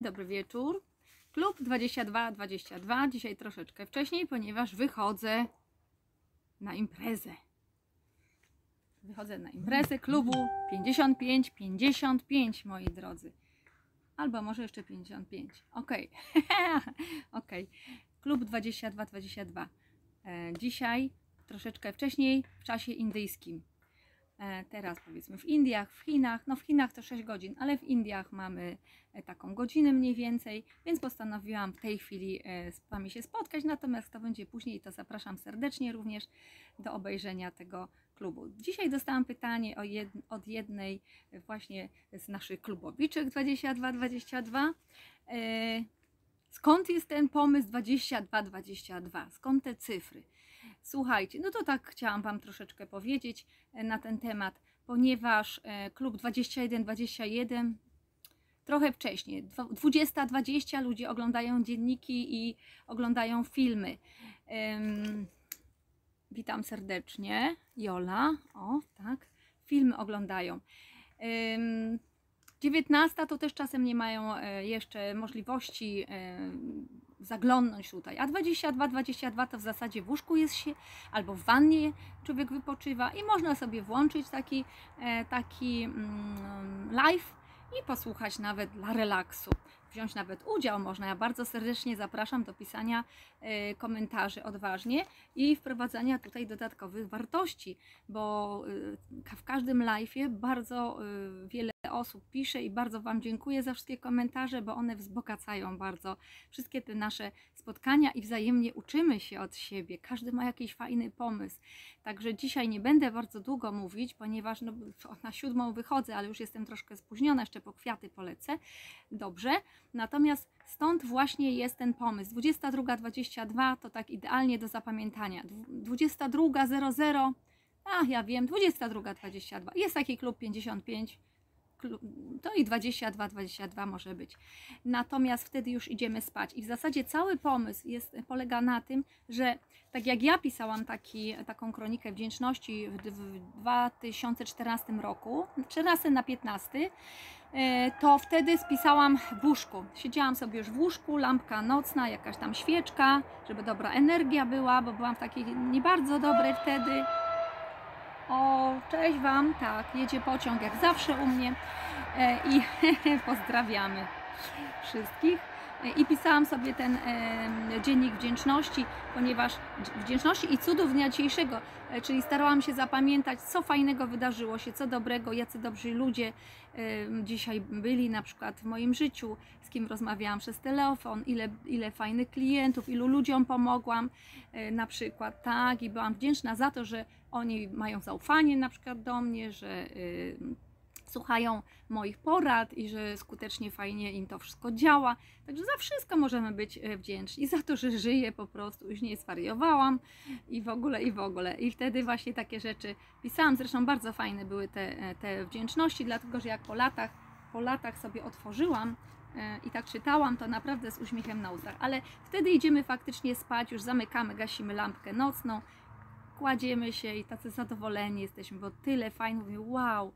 Dobry wieczór. Klub 2222. Dzisiaj troszeczkę wcześniej, ponieważ wychodzę na imprezę. Wychodzę na imprezę klubu 55 55, moi drodzy. Albo może jeszcze 55. Ok. ok. Klub 2222. E, dzisiaj troszeczkę wcześniej w czasie indyjskim. E, teraz powiedzmy w Indiach, w Chinach, no w Chinach to 6 godzin, ale w Indiach mamy e, taką godzinę mniej więcej, więc postanowiłam w tej chwili e, z Wami się spotkać, natomiast to będzie później, to zapraszam serdecznie również do obejrzenia tego klubu. Dzisiaj dostałam pytanie jed, od jednej właśnie z naszych klubowiczek 2222. Skąd jest ten pomysł 2222? Skąd te cyfry? Słuchajcie, no to tak chciałam Wam troszeczkę powiedzieć e, na ten temat, ponieważ e, klub 21-21 trochę wcześniej, 20-20 ludzie oglądają dzienniki i oglądają filmy. Um, witam serdecznie, Jola, o tak, filmy oglądają. Um, 19 to też czasem nie mają e, jeszcze możliwości zaglądnąć tutaj. A 22, 22 to w zasadzie w łóżku jest się, albo w wannie człowiek wypoczywa i można sobie włączyć taki, e, taki mm, live i posłuchać nawet dla relaksu. Wziąć nawet udział można. Ja bardzo serdecznie zapraszam do pisania e, komentarzy odważnie i wprowadzania tutaj dodatkowych wartości, bo e, w każdym live'ie bardzo wiele osób pisze i bardzo Wam dziękuję za wszystkie komentarze, bo one wzbogacają bardzo wszystkie te nasze spotkania i wzajemnie uczymy się od siebie. Każdy ma jakiś fajny pomysł. Także dzisiaj nie będę bardzo długo mówić, ponieważ no, na siódmą wychodzę, ale już jestem troszkę spóźniona, jeszcze po kwiaty polecę. Dobrze. Natomiast stąd właśnie jest ten pomysł. 22.22 to tak idealnie do zapamiętania. 22.00 a ja wiem, 22.22. Jest taki klub 55 to i 22, 22 może być. Natomiast wtedy już idziemy spać. I w zasadzie cały pomysł jest, polega na tym, że tak jak ja pisałam taki, taką kronikę wdzięczności w, w 2014 roku, 14 na 15, e, to wtedy spisałam w łóżku. Siedziałam sobie już w łóżku, lampka nocna, jakaś tam świeczka, żeby dobra energia była, bo byłam w takiej nie bardzo dobrej wtedy. O, cześć Wam, tak, jedzie pociąg jak zawsze u mnie e, i pozdrawiamy wszystkich. I pisałam sobie ten dziennik wdzięczności, ponieważ wdzięczności i cudów dnia dzisiejszego, e, czyli starałam się zapamiętać, co fajnego wydarzyło się, co dobrego, jacy dobrzy ludzie dzisiaj byli na przykład w moim życiu, z kim rozmawiałam przez telefon, ile, ile fajnych klientów, ilu ludziom pomogłam e, na przykład, tak, i byłam wdzięczna za to, że oni mają zaufanie na przykład do mnie, że słuchają moich porad i że skutecznie, fajnie im to wszystko działa. Także za wszystko możemy być e, wdzięczni. Za to, że żyję po prostu, już nie zwariowałam i w ogóle, i w ogóle. I wtedy właśnie takie rzeczy pisałam. Zresztą bardzo fajne były te, e, te wdzięczności, dlatego że jak po latach, po latach sobie otworzyłam e, i tak czytałam, to naprawdę z uśmiechem na ustach. Ale wtedy idziemy faktycznie spać, już zamykamy, gasimy lampkę nocną, kładziemy się i tacy zadowoleni jesteśmy, bo tyle fajnych, mówię, wow,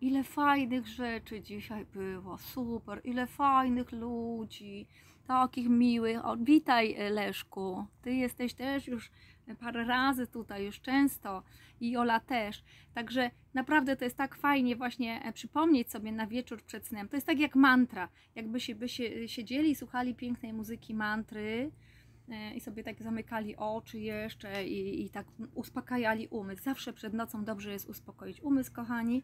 ile fajnych rzeczy dzisiaj było, super, ile fajnych ludzi, takich miłych. O, witaj Leszku, ty jesteś też już parę razy tutaj, już często i Ola też. Także naprawdę to jest tak fajnie właśnie e, przypomnieć sobie na wieczór przed snem. To jest tak jak mantra, jakby się, by się siedzieli słuchali pięknej muzyki mantry, E, i sobie tak zamykali oczy jeszcze i, i tak uspokajali umysł. Zawsze przed nocą dobrze jest uspokoić umysł, kochani,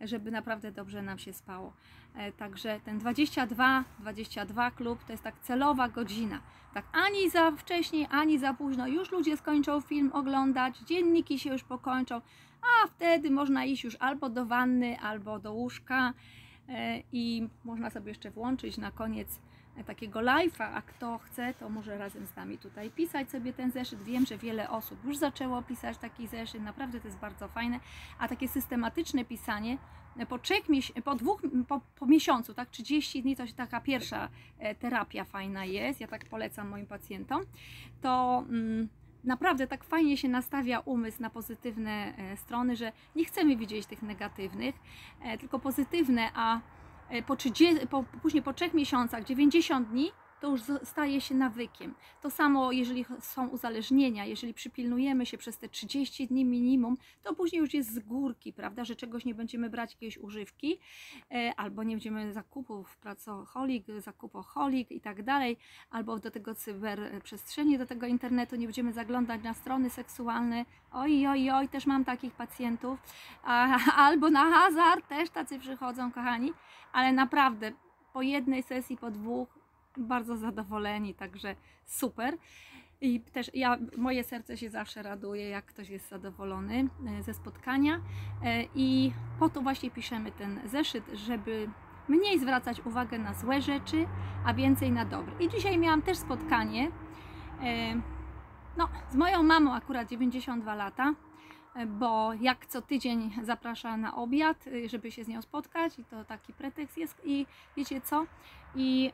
żeby naprawdę dobrze nam się spało. E, także ten 22, 22 klub to jest tak celowa godzina. Tak ani za wcześnie, ani za późno. Już ludzie skończą film oglądać, dzienniki się już pokończą, a wtedy można iść już albo do wanny, albo do łóżka e, i można sobie jeszcze włączyć na koniec takiego live'a, a kto chce, to może razem z nami tutaj pisać sobie ten zeszyt. Wiem, że wiele osób już zaczęło pisać taki zeszyt, naprawdę to jest bardzo fajne, a takie systematyczne pisanie po trzech, po dwóch, po, po miesiącu, tak, 30 dni, to taka pierwsza e, terapia fajna jest, ja tak polecam moim pacjentom, to mm, naprawdę tak fajnie się nastawia umysł na pozytywne e, strony, że nie chcemy widzieć tych negatywnych, e, tylko pozytywne, a e, po 30, po, później po 3 miesiącach, 90 dni, to już staje się nawykiem. To samo, jeżeli są uzależnienia, jeżeli przypilnujemy się przez te 30 dni minimum, to później już jest z górki, prawda, że czegoś nie będziemy brać, jakiejś używki, e, albo nie będziemy zakupów, pracoholik, zakupoholik i tak dalej, albo do tego cyberprzestrzeni, do tego internetu, nie będziemy zaglądać na strony seksualne. Oj, oj, oj, też mam takich pacjentów. Albo na hazard, też tacy przychodzą, kochani, ale naprawdę po jednej sesji, po dwóch, bardzo zadowoleni, także super. I też ja, moje serce się zawsze raduje, jak ktoś jest zadowolony e, ze spotkania. E, I po to właśnie piszemy ten zeszyt, żeby mniej zwracać uwagę na złe rzeczy, a więcej na dobre. I dzisiaj miałam też spotkanie. e, No, z moją mamą akurat 92 lata, bo jak co tydzień zaprasza na obiad, żeby się z nią spotkać, i to taki pretekst jest. I wiecie co? I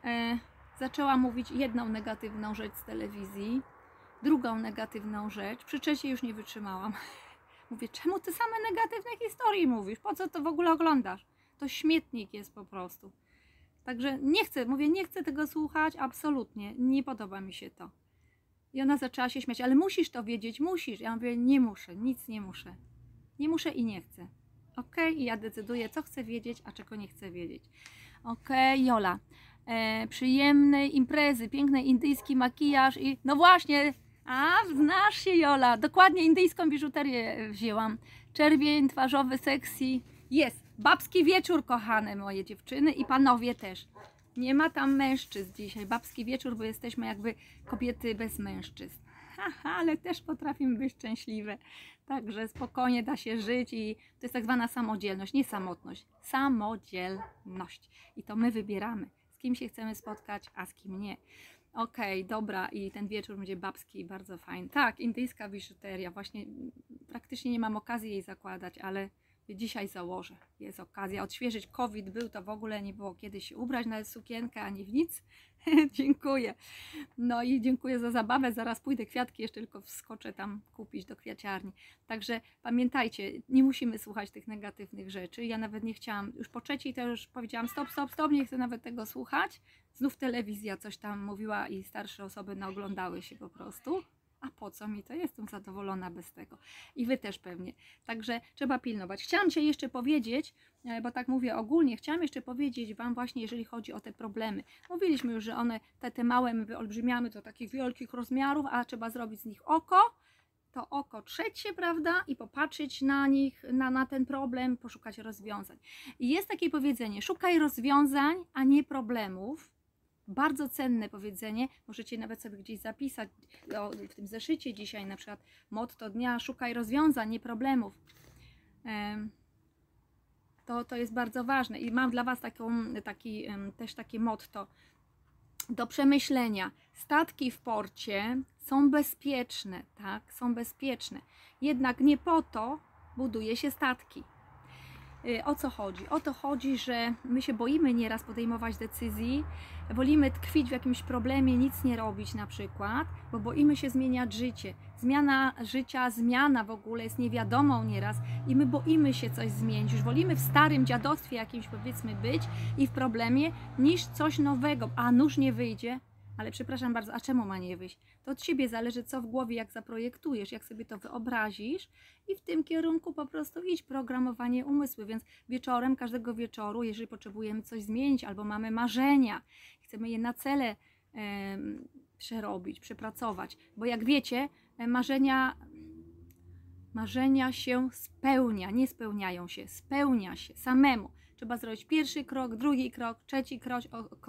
zaczęła mówić jedną negatywną rzecz z telewizji, drugą negatywną rzecz. Przy trzeciej już nie wytrzymałam. Mówię, czemu ty same negatywne historie mówisz? Po co to w ogóle oglądasz? To śmietnik jest po prostu. Także nie chcę, mówię, nie chcę tego słuchać, absolutnie. Nie podoba mi się to. I ona zaczęła się śmiać, ale musisz to wiedzieć, musisz. Ja mówię, nie muszę, nic nie muszę. Nie muszę i nie chcę. I ja decyduję, co chcę wiedzieć, a czego nie chcę wiedzieć. Okej, Jola. E, przyjemnej imprezy, piękny indyjski makijaż i no właśnie, a znasz się Jola, dokładnie indyjską biżuterię wzięłam. Czerwień, twarzowy, sexy. Jest, babski wieczór, kochane moje dziewczyny i panowie też. Nie ma tam mężczyzn dzisiaj, babski wieczór, bo jesteśmy jakby kobiety bez mężczyzn. Ale też potrafimy być szczęśliwe. Także spokojnie da się żyć i to jest tak zwana samodzielność, nie samotność. Samodzielność. I to my wybieramy, z kim się chcemy spotkać, a z kim nie. Okej, dobra, i ten wieczór będzie babski i bardzo fajny. Tak, indyjska biżuteria, właśnie praktycznie nie mam okazji jej zakładać, ale dzisiaj założę. Jest okazja odświeżyć. COVID był, to w ogóle nie było kiedy się ubrać na sukienkę ani w nic. dziękuję. No i dziękuję za zabawę. Zaraz pójdę kwiatki, jeszcze tylko wskoczę tam kupić do kwiaciarni. Także pamiętajcie, nie musimy słuchać tych negatywnych rzeczy. Ja nawet nie chciałam, już po trzeciej to już powiedziałam stop, stop, stop, nie chcę nawet tego słuchać. Znów telewizja coś tam mówiła i starsze osoby naoglądały się po prostu. A po co mi to? Jestem zadowolona bez tego. I wy też pewnie. Także trzeba pilnować. Chciałam Cię jeszcze powiedzieć, e, bo tak mówię ogólnie, chciałam jeszcze powiedzieć Wam właśnie, jeżeli chodzi o te problemy. Mówiliśmy już, że one, te, te małe my wyolbrzymiamy do takich wielkich rozmiarów, a trzeba zrobić z nich oko, to oko trzecie, prawda, i popatrzeć na nich, na, na ten problem, poszukać rozwiązań. I jest takie powiedzenie, szukaj rozwiązań, a nie problemów. Bardzo cenne powiedzenie, możecie nawet sobie gdzieś zapisać o, w tym zeszycie dzisiaj, na przykład motto dnia, szukaj rozwiązań, nie problemów. Em, To, to jest bardzo ważne i mam dla Was taką, taki, też takie motto do przemyślenia. Statki w porcie są bezpieczne, tak? Są bezpieczne. Jednak nie po to buduje się statki. Y, O co chodzi? O to chodzi, że my się boimy nieraz podejmować decyzji, wolimy tkwić w jakimś problemie, nic nie robić na przykład, bo boimy się zmieniać życie. Zmiana życia, zmiana w ogóle jest niewiadomą nieraz i my boimy się coś zmienić. Już wolimy w starym dziadostwie jakimś powiedzmy być i w problemie, niż coś nowego. A nóż nie wyjdzie, ale przepraszam bardzo, a czemu ma nie wyjść? To od Ciebie zależy, co w głowie, jak zaprojektujesz, jak sobie to wyobrazisz i w tym kierunku po prostu iść programowanie umysłu. Więc wieczorem, każdego wieczoru, jeżeli potrzebujemy coś zmienić albo mamy marzenia, chcemy je na cele em, przerobić, przepracować, bo jak wiecie, e, marzenia marzenia się spełnia, nie spełniają się, spełnia się samemu. Trzeba zrobić pierwszy krok, drugi krok, trzeci krok,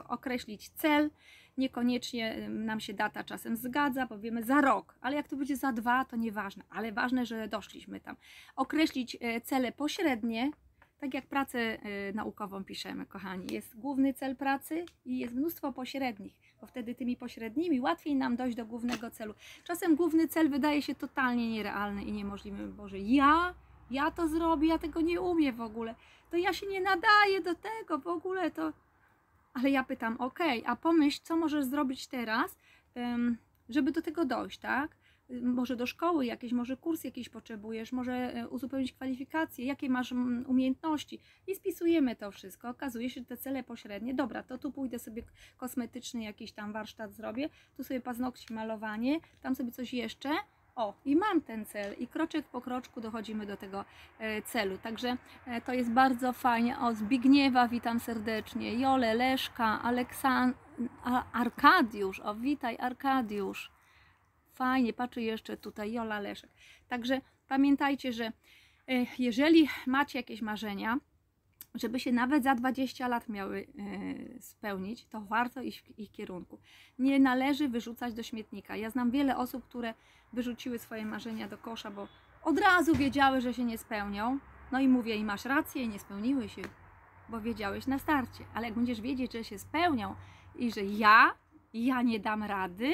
określić cel. Niekoniecznie nam się data czasem zgadza, powiemy za rok, ale jak to będzie za dwa, to nieważne, ale ważne, że doszliśmy tam. Określić e, cele pośrednie, tak jak pracę e, naukową piszemy, kochani. Jest główny cel pracy i jest mnóstwo pośrednich, bo wtedy tymi pośrednimi łatwiej nam dojść do głównego celu. Czasem główny cel wydaje się totalnie nierealny i niemożliwy. Boże, ja, ja to zrobię, ja tego nie umiem w ogóle. To ja się nie nadaję do tego w ogóle, to... Ale ja pytam, ok, a pomyśl, co możesz zrobić teraz, żeby do tego dojść, tak? może do szkoły jakieś, może kurs jakiś potrzebujesz, może y, uzupełnić kwalifikacje, jakie masz umiejętności i spisujemy to wszystko. Okazuje się, że te cele pośrednie, dobra, to tu pójdę sobie kosmetyczny jakiś tam warsztat zrobię, tu sobie paznokci, malowanie, tam sobie coś jeszcze, o, i mam ten cel, i kroczek po kroczku dochodzimy do tego e, celu. Także e, to jest bardzo fajnie. O, Zbigniewa witam serdecznie, Jole, Leszka, Aleksan... Arkadiusz, o, witaj Arkadiusz. Fajnie, patrzę jeszcze tutaj, Jola, Leszek. Także pamiętajcie, że e, jeżeli macie jakieś marzenia, żeby się nawet za 20 lat miały e, spełnić, to warto iść w ich kierunku. Nie należy wyrzucać do śmietnika. Ja znam wiele osób, które wyrzuciły swoje marzenia do kosza, bo od razu wiedziały, że się nie spełnią. No i mówię, i masz rację, nie spełniły się, bo wiedziałeś na starcie. Ale jak będziesz wiedzieć, że się spełnią i że ja, ja nie dam rady,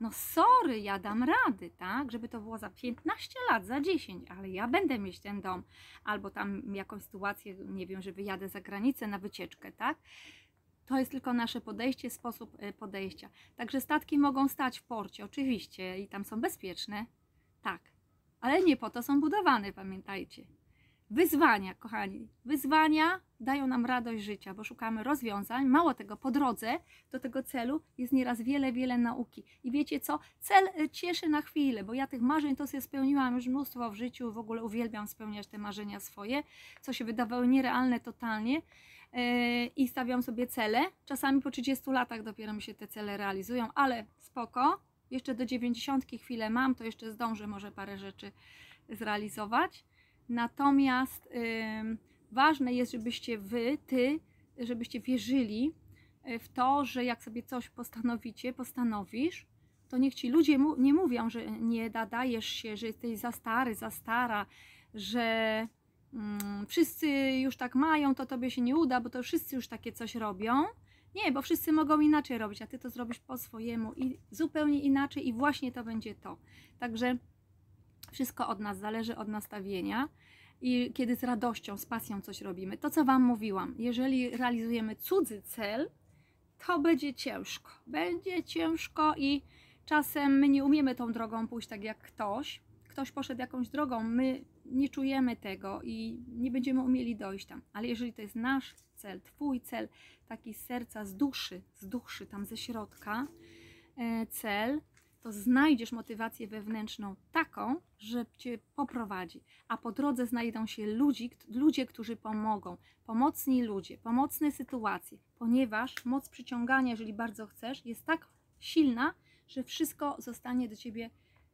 no sorry, ja dam rady, tak? Żeby to było za 15 lat, za 10, ale ja będę mieć ten dom. Albo tam jakąś sytuację, nie wiem, że wyjadę za granicę na wycieczkę, tak? To jest tylko nasze podejście, sposób e, podejścia. Także statki mogą stać w porcie, oczywiście, i tam są bezpieczne, tak. Ale nie po to są budowane, pamiętajcie. Wyzwania, kochani, wyzwania dają nam radość życia, bo szukamy rozwiązań. Mało tego, po drodze do tego celu jest nieraz wiele, wiele nauki. I wiecie co? Cel e, cieszy na chwilę, bo ja tych marzeń to sobie spełniłam już mnóstwo w życiu, w ogóle uwielbiam spełniać te marzenia swoje, co się wydawało nierealne totalnie yy, i stawiam sobie cele. Czasami po 30 latach dopiero mi się te cele realizują, ale spoko. Jeszcze do 90 chwilę mam, to jeszcze zdążę może parę rzeczy zrealizować. Natomiast ważne jest, żebyście wy, ty, żebyście wierzyli y, w to, że jak sobie coś postanowicie, postanowisz, to niech ci ludzie mu, nie mówią, że nie nadajesz się, że jesteś za stary, za stara, że mm, wszyscy już tak mają, to tobie się nie uda, bo to wszyscy już takie coś robią. Nie, bo wszyscy mogą inaczej robić, a ty to zrobisz po swojemu i zupełnie inaczej, i właśnie to będzie to. Także wszystko od nas zależy od nastawienia i kiedy z radością, z pasją coś robimy. To, co Wam mówiłam, jeżeli realizujemy cudzy cel, to będzie ciężko. Będzie ciężko i czasem my nie umiemy tą drogą pójść tak jak ktoś. Ktoś poszedł jakąś drogą, my nie czujemy tego i nie będziemy umieli dojść tam. Ale jeżeli to jest nasz cel, Twój cel, taki z serca, z duszy, z duszy, tam ze środka, e, cel, to znajdziesz motywację wewnętrzną taką, że cię poprowadzi. A po drodze znajdą się ludzi, ludzie, którzy pomogą. Pomocni ludzie, pomocne sytuacje, ponieważ moc przyciągania, jeżeli bardzo chcesz, jest tak silna, że wszystko zostanie do ciebie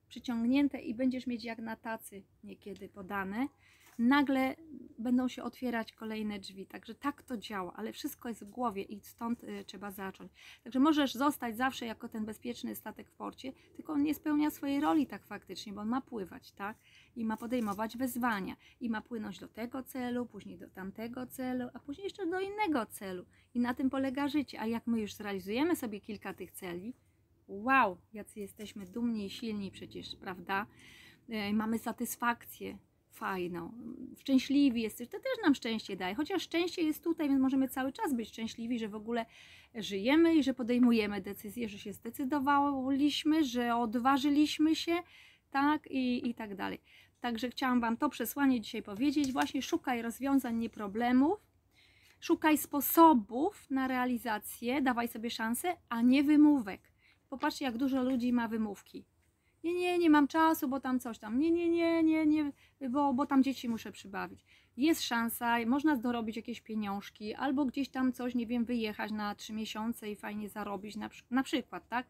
przyciągnięte i będziesz mieć jak na tacy niekiedy podane nagle będą się otwierać kolejne drzwi. Także tak to działa, ale wszystko jest w głowie i stąd y, trzeba zacząć. Także możesz zostać zawsze jako ten bezpieczny statek w porcie, tylko on nie spełnia swojej roli tak faktycznie, bo on ma pływać, tak? I ma podejmować wyzwania, i ma płynąć do tego celu, później do tamtego celu, a później jeszcze do innego celu. I na tym polega życie. A jak my już zrealizujemy sobie kilka tych celi, wow, jacy jesteśmy dumni i silni przecież, prawda? Y, mamy satysfakcję, fajną, szczęśliwi jesteś, to też nam szczęście daje. Chociaż szczęście jest tutaj, więc możemy cały czas być szczęśliwi, że w ogóle żyjemy i że podejmujemy decyzje, że się zdecydowaliśmy, że odważyliśmy się, tak i, i tak dalej. Także chciałam Wam to przesłanie dzisiaj powiedzieć. Właśnie szukaj rozwiązań, nie problemów. Szukaj sposobów na realizację, dawaj sobie szansę, a nie wymówek. Popatrzcie, jak dużo ludzi ma wymówki nie, nie, nie mam czasu, bo tam coś tam, nie, nie, nie, nie, nie, bo, bo tam dzieci muszę przybawić. Jest szansa, można dorobić jakieś pieniążki, albo gdzieś tam coś, nie wiem, wyjechać na trzy miesiące i fajnie zarobić, na, na przykład, tak?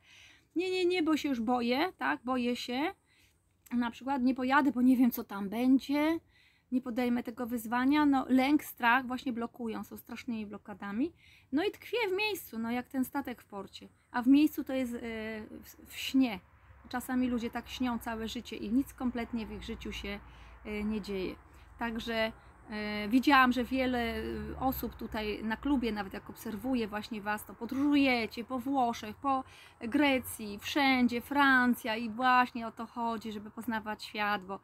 Nie, nie, nie, bo się już boję, tak? Boję się, na przykład nie pojadę, bo nie wiem, co tam będzie, nie podejmę tego wyzwania, no lęk, strach właśnie blokują, są strasznymi blokadami, no i tkwię w miejscu, no jak ten statek w porcie, a w miejscu to jest yy, w, w śnie, czasami ludzie tak śnią całe życie i nic kompletnie w ich życiu się e, nie dzieje. Także e, widziałam, że wiele e, osób tutaj na klubie, nawet jak obserwuję właśnie Was, to podróżujecie po Włoszech, po Grecji, wszędzie, Francja i właśnie o to chodzi, żeby poznawać świat, bo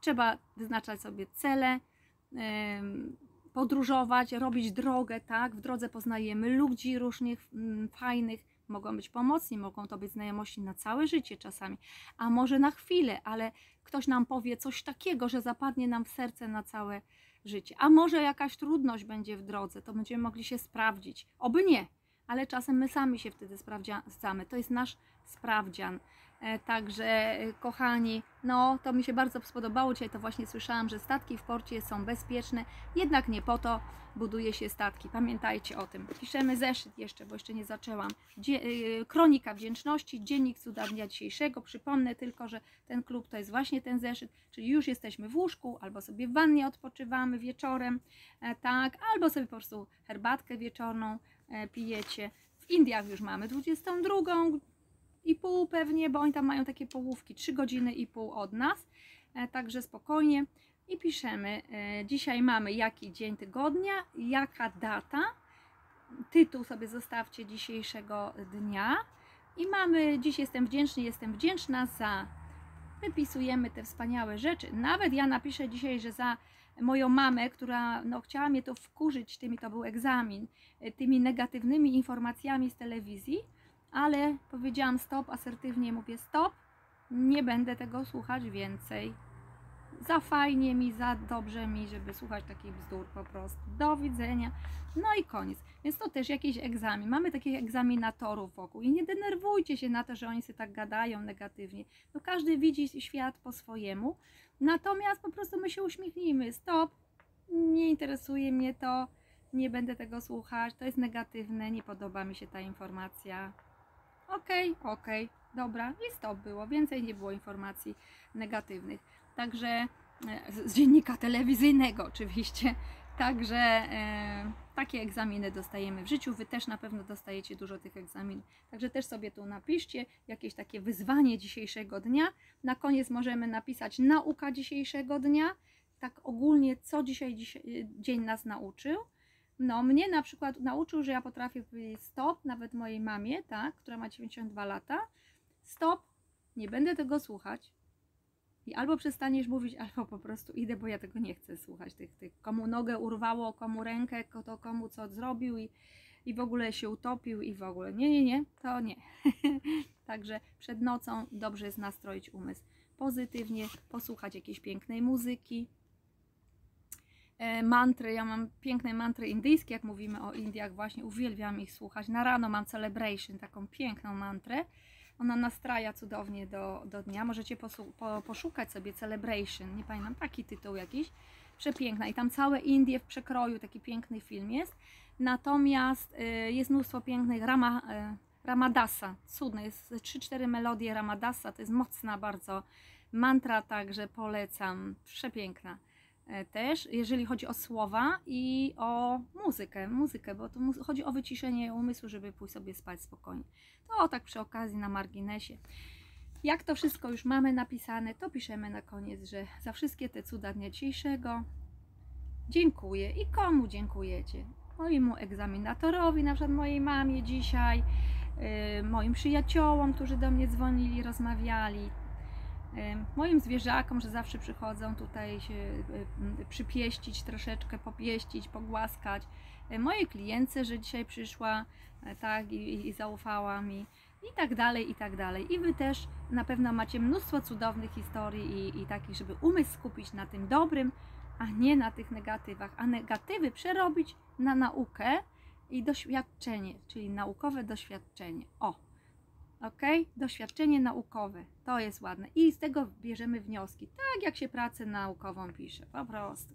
trzeba wyznaczać sobie cele, podróżować, robić drogę, tak? W drodze poznajemy ludzi różnych, fajnych, mogą być pomocni, mogą to być znajomości na całe życie czasami, a może na chwilę, ale ktoś nam powie coś takiego, że zapadnie nam w serce na całe życie. A może jakaś trudność będzie w drodze, to będziemy mogli się sprawdzić. Oby nie, ale czasem my sami się wtedy sprawdzamy. To jest nasz sprawdzian. E, także, e, kochani, no to mi się bardzo spodobało. Dzisiaj to właśnie słyszałam, że statki w porcie są bezpieczne, jednak nie po to buduje się statki. Pamiętajcie o tym. Piszemy zeszyt jeszcze, bo jeszcze nie zaczęłam. Dzie e, Kronika Wdzięczności, Dziennik Cuda Dnia Dzisiejszego. Przypomnę tylko, że ten klub to jest właśnie ten zeszyt, czyli już jesteśmy w łóżku, albo sobie w wannie odpoczywamy wieczorem, tak, albo sobie po prostu herbatkę wieczorną pijecie. W Indiach już mamy 22, i pół pewnie, bo oni tam mają takie połówki, 3 godziny i pół od nas, e, także spokojnie. I piszemy. E, dzisiaj mamy jaki dzień tygodnia, jaka data, tytuł sobie zostawcie dzisiejszego dnia. I mamy, dziś jestem wdzięczny, jestem wdzięczna za, wypisujemy te wspaniałe rzeczy, nawet ja napiszę dzisiaj, że za moją mamę, która no, chciała mnie to wkurzyć, tymi to był egzamin, e, tymi negatywnymi informacjami z telewizji, ale powiedziałam stop, asertywnie mówię stop, nie będę tego słuchać więcej. Za fajnie mi, za dobrze mi, żeby słuchać takich bzdur po prostu. Do widzenia. No i koniec. Więc to też jakiś egzamin. Mamy takich egzaminatorów wokół i nie denerwujcie się na to, że oni sobie tak gadają negatywnie. No każdy widzi świat po swojemu. Natomiast po prostu my się uśmiechnijmy. Stop, nie interesuje mnie to, nie będę tego słuchać, to jest negatywne, nie podoba mi się ta informacja. Okej, okay, okej, okay, dobra, i stop było. Więcej nie było informacji negatywnych. Także e, z dziennika telewizyjnego oczywiście. Także e, takie egzaminy dostajemy w życiu. Wy też na pewno dostajecie dużo tych egzaminów. Także też sobie tu napiszcie jakieś takie wyzwanie dzisiejszego dnia. Na koniec możemy napisać nauka dzisiejszego dnia. Tak ogólnie, co dzisiaj, dzisiaj dzień nas nauczył. No, mnie na przykład nauczył, że ja potrafię powiedzieć stop, nawet mojej mamie, tak, która ma 92 lata. Stop, nie będę tego słuchać. I albo przestaniesz mówić, albo po prostu idę, bo ja tego nie chcę słuchać. Tych, tych komu nogę urwało, komu rękę, to komu co zrobił i, i w ogóle się utopił i w ogóle. Nie, nie, nie, to nie. Także przed nocą dobrze jest nastroić umysł pozytywnie, posłuchać jakiejś pięknej muzyki, mantry. Ja mam piękne mantry indyjskie, jak mówimy o Indiach, właśnie uwielbiam ich słuchać. Na rano mam celebration, taką piękną mantrę. Ona nastraja cudownie do, do dnia. Możecie po, poszukać sobie celebration, nie pamiętam, taki tytuł jakiś. Przepiękna i tam całe Indie w przekroju, taki piękny film jest. Natomiast y, jest mnóstwo pięknych Rama, y, Ramadasa, cudne, jest 3-4 melodie Ramadasa, to jest mocna bardzo mantra, także polecam, przepiękna. E, też, jeżeli chodzi o słowa i o muzykę, muzykę, bo to chodzi o wyciszenie umysłu, żeby pójść sobie spać spokojnie. To tak przy okazji na marginesie. Jak to wszystko już mamy napisane, to piszemy na koniec, że za wszystkie te cuda dnia dzisiejszego dziękuję. I komu dziękujecie? Mojemu egzaminatorowi, na przykład mojej mamie dzisiaj, yy, moim przyjaciołom, którzy do mnie dzwonili, rozmawiali, moim zwierzakom, że zawsze przychodzą tutaj się przypieścić troszeczkę, popieścić, pogłaskać. Mojej klientce, że dzisiaj przyszła e, tak i, i zaufała mi i tak dalej, i tak dalej. I Wy też na pewno macie mnóstwo cudownych historii i, i takich, żeby umysł skupić na tym dobrym, a nie na tych negatywach, a negatywy przerobić na naukę i doświadczenie, czyli naukowe doświadczenie. O, ok? Doświadczenie naukowe, to jest ładne i z tego bierzemy wnioski, tak jak się pracę naukową pisze, po prostu.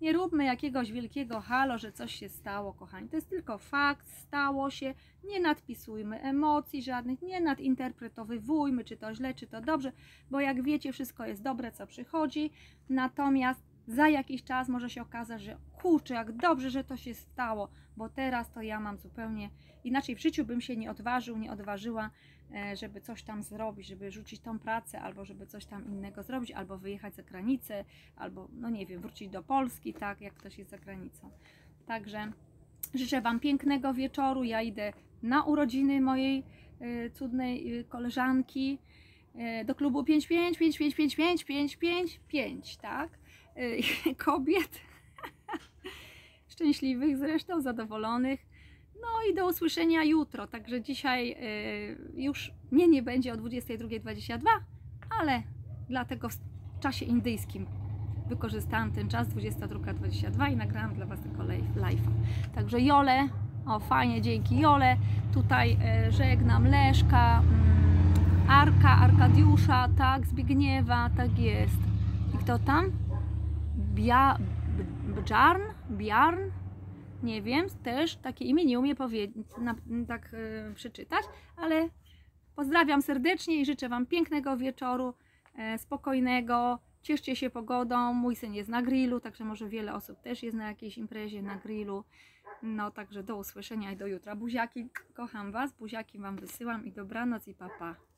Nie róbmy jakiegoś wielkiego halo, że coś się stało, kochani. To jest tylko fakt, stało się. Nie nadpisujmy emocji żadnych, nie nadinterpretowywujmy, czy to źle, czy to dobrze, bo jak wiecie, wszystko jest dobre, co przychodzi. Natomiast za jakiś czas może się okazać, że kurczę, jak dobrze, że to się stało, bo teraz to ja mam zupełnie inaczej w życiu bym się nie odważył, nie odważyła żeby coś tam zrobić, żeby rzucić tą pracę, albo żeby coś tam innego zrobić, albo wyjechać za granicę, albo, no nie wiem, wrócić do Polski, tak, jak ktoś jest za granicą. Także życzę Wam pięknego wieczoru. Ja idę na urodziny mojej y, cudnej y, koleżanki do klubu 55, 55, 55, 55, 5, tak? Kobiet szczęśliwych zresztą, zadowolonych No i do usłyszenia jutro. Także dzisiaj y, już mnie nie będzie o 22.22, ale dlatego w czasie indyjskim wykorzystałam ten czas 22.22 i nagrałam dla Was tego live- live'a. Także Jole, o fajnie, dzięki Jole. Tutaj e, żegnam Leszka, mm, Arka, Arkadiusza, tak, Zbigniewa, tak jest. I kto tam? Bia, Bjarn? Bjarn? Nie wiem, też takie imię nie umiem powiedzieć, tak e, przeczytać, ale pozdrawiam serdecznie i życzę Wam pięknego wieczoru, e, spokojnego. Cieszcie się pogodą. Mój syn jest na grillu, także może wiele osób też jest na jakiejś imprezie na grillu. No, także do usłyszenia i do jutra. Buziaki, kocham Was, buziaki Wam wysyłam i dobranoc i papa. Pa.